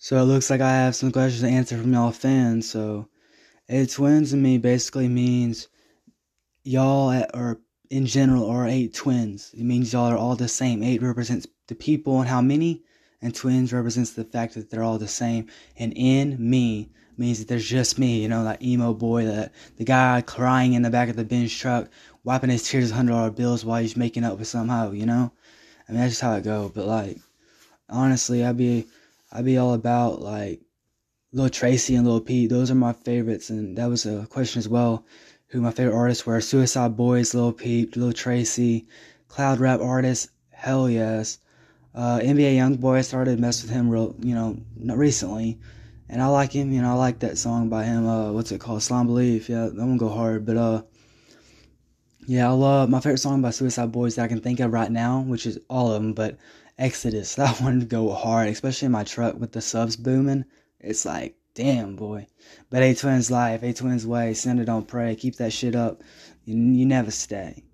So it looks like I have some questions to answer from y'all fans. So, eight twins to me basically means y'all at, or in general are eight twins. It means y'all are all the same. Eight represents the people and how many, and twins represents the fact that they're all the same. And in me means that there's just me, you know, that emo boy, that the guy crying in the back of the bench truck, wiping his tears with hundred dollar bills while he's making up with somehow, you know. I mean that's just how it go. But like, honestly, I'd be I'd be all about like Lil Tracy and Lil Pete. Those are my favorites, and that was a question as well. Who my favorite artists were? Suicide Boys, Lil Peep, Lil Tracy, cloud rap artists. Hell yes. Uh, NBA YoungBoy I started mess with him real, you know, not recently, and I like him. You know, I like that song by him. Uh, what's it called? Slime Belief. Yeah, that one go hard. But uh, yeah, I love my favorite song by Suicide Boys that I can think of right now, which is all of them. But Exodus, that one go hard, especially in my truck with the subs booming. It's like, damn, boy. But Eight Twins life, Eight Twins way, send it, don't pray. Keep that shit up. You, you never stay.